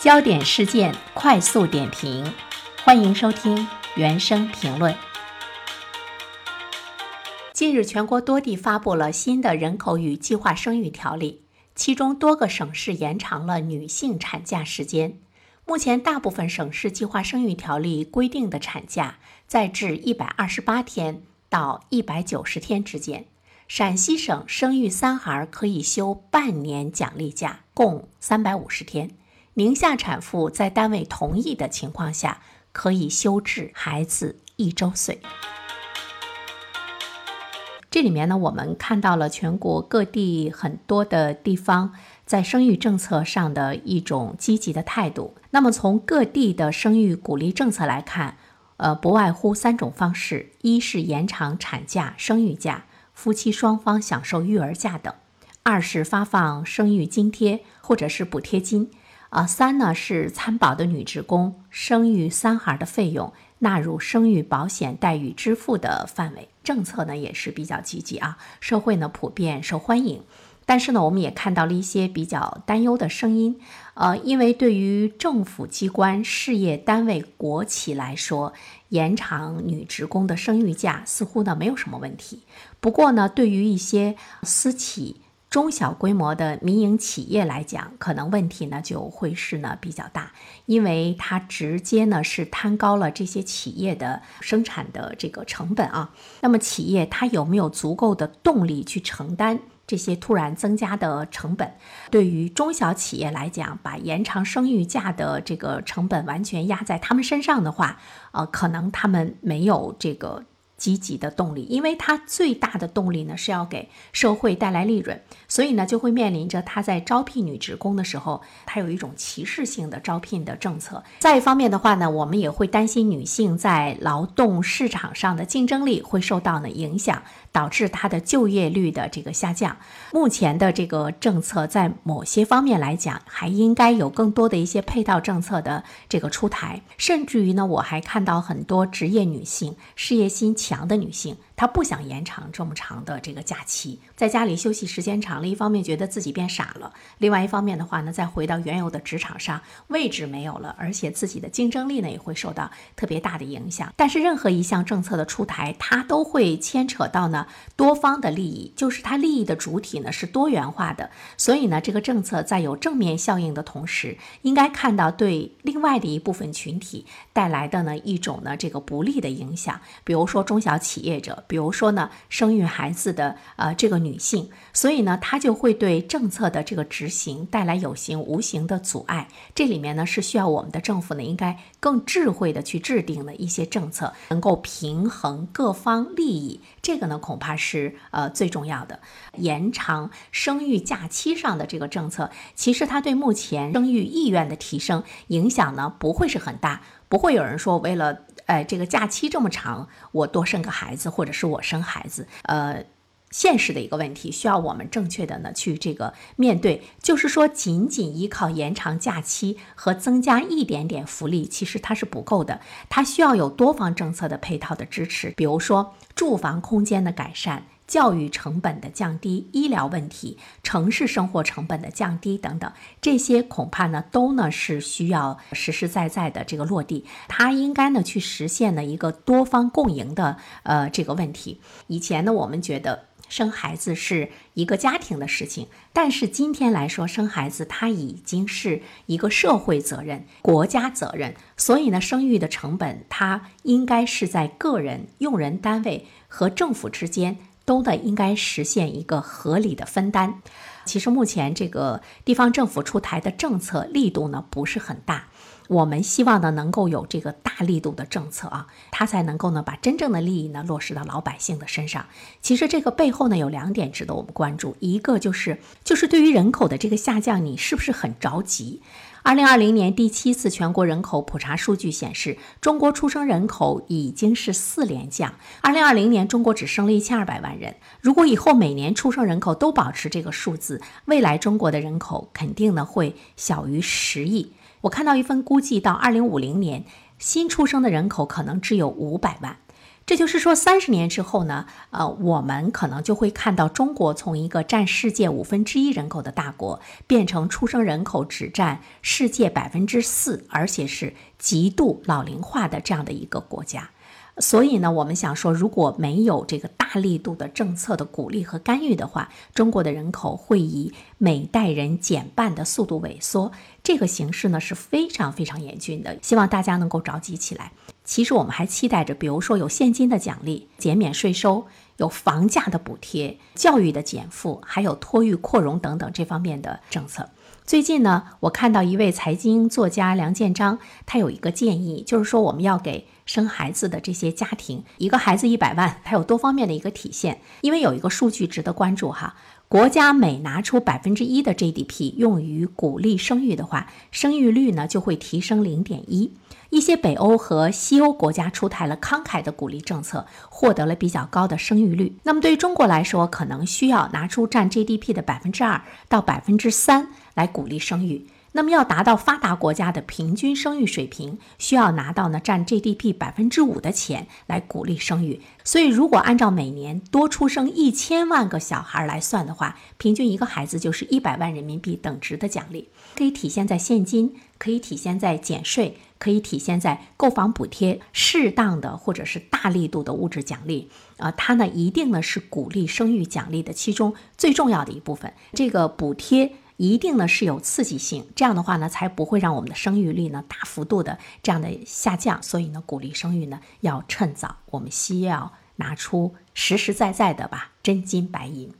焦点事件快速点评，欢迎收听原声评论。近日，全国多地发布了新的人口与计划生育条例，其中多个省市延长了女性产假时间。目前，大部分省市计划生育条例规定的产假在至一百二十八天到一百九十天之间。陕西省生育三孩可以休半年奖励假，共三百五十天。宁夏产妇在单位同意的情况下，可以休至孩子一周岁。这里面呢，我们看到了全国各地很多的地方在生育政策上的一种积极的态度。那么，从各地的生育鼓励政策来看，呃，不外乎三种方式：一是延长产假、生育假。夫妻双方享受育儿假等，二是发放生育津贴或者是补贴金，啊，三呢是参保的女职工生育三孩的费用纳入生育保险待遇支付的范围。政策呢也是比较积极啊，社会呢普遍受欢迎。但是呢，我们也看到了一些比较担忧的声音，呃，因为对于政府机关、事业单位、国企来说，延长女职工的生育假似乎呢没有什么问题。不过呢，对于一些私企、中小规模的民营企业来讲，可能问题呢就会是呢比较大，因为它直接呢是摊高了这些企业的生产的这个成本啊。那么企业它有没有足够的动力去承担？这些突然增加的成本，对于中小企业来讲，把延长生育假的这个成本完全压在他们身上的话，呃，可能他们没有这个。积极的动力，因为它最大的动力呢是要给社会带来利润，所以呢就会面临着他在招聘女职工的时候，他有一种歧视性的招聘的政策。再一方面的话呢，我们也会担心女性在劳动市场上的竞争力会受到呢影响，导致她的就业率的这个下降。目前的这个政策在某些方面来讲，还应该有更多的一些配套政策的这个出台，甚至于呢，我还看到很多职业女性事业心。强的女性。他不想延长这么长的这个假期，在家里休息时间长了，一方面觉得自己变傻了，另外一方面的话呢，再回到原有的职场上，位置没有了，而且自己的竞争力呢也会受到特别大的影响。但是任何一项政策的出台，它都会牵扯到呢多方的利益，就是它利益的主体呢是多元化的。所以呢，这个政策在有正面效应的同时，应该看到对另外的一部分群体带来的呢一种呢这个不利的影响，比如说中小企业者。比如说呢，生育孩子的呃这个女性，所以呢，她就会对政策的这个执行带来有形无形的阻碍。这里面呢是需要我们的政府呢应该更智慧的去制定的一些政策，能够平衡各方利益。这个呢恐怕是呃最重要的。延长生育假期上的这个政策，其实它对目前生育意愿的提升影响呢不会是很大，不会有人说为了。哎，这个假期这么长，我多生个孩子，或者是我生孩子，呃，现实的一个问题，需要我们正确的呢去这个面对。就是说，仅仅依靠延长假期和增加一点点福利，其实它是不够的，它需要有多方政策的配套的支持，比如说住房空间的改善。教育成本的降低、医疗问题、城市生活成本的降低等等，这些恐怕呢都呢是需要实实在在的这个落地。它应该呢去实现呢一个多方共赢的呃这个问题。以前呢我们觉得生孩子是一个家庭的事情，但是今天来说生孩子它已经是一个社会责任、国家责任。所以呢生育的成本它应该是在个人、用人单位和政府之间。都的应该实现一个合理的分担。其实目前这个地方政府出台的政策力度呢不是很大，我们希望呢能够有这个大力度的政策啊，它才能够呢把真正的利益呢落实到老百姓的身上。其实这个背后呢有两点值得我们关注，一个就是就是对于人口的这个下降，你是不是很着急？二零二零年第七次全国人口普查数据显示，中国出生人口已经是四连降。二零二零年，中国只生了一千二百万人。如果以后每年出生人口都保持这个数字，未来中国的人口肯定呢会小于十亿。我看到一份估计，到二零五零年，新出生的人口可能只有五百万。这就是说，三十年之后呢，呃，我们可能就会看到中国从一个占世界五分之一人口的大国，变成出生人口只占世界百分之四，而且是极度老龄化的这样的一个国家。所以呢，我们想说，如果没有这个大力度的政策的鼓励和干预的话，中国的人口会以每代人减半的速度萎缩。这个形势呢是非常非常严峻的，希望大家能够着急起来。其实我们还期待着，比如说有现金的奖励、减免税收、有房价的补贴、教育的减负，还有托育扩容等等这方面的政策。最近呢，我看到一位财经作家梁建章，他有一个建议，就是说我们要给。生孩子的这些家庭，一个孩子一百万，它有多方面的一个体现。因为有一个数据值得关注哈，国家每拿出百分之一的 GDP 用于鼓励生育的话，生育率呢就会提升零点一。一些北欧和西欧国家出台了慷慨的鼓励政策，获得了比较高的生育率。那么对于中国来说，可能需要拿出占 GDP 的百分之二到百分之三来鼓励生育。那么要达到发达国家的平均生育水平，需要拿到呢占 GDP 百分之五的钱来鼓励生育。所以，如果按照每年多出生一千万个小孩来算的话，平均一个孩子就是一百万人民币等值的奖励，可以体现在现金，可以体现在减税，可以体现在购房补贴，适当的或者是大力度的物质奖励。啊，它呢一定呢是鼓励生育奖励的其中最重要的一部分。这个补贴。一定呢是有刺激性，这样的话呢才不会让我们的生育率呢大幅度的这样的下降。所以呢，鼓励生育呢要趁早，我们需要拿出实实在在的吧真金白银。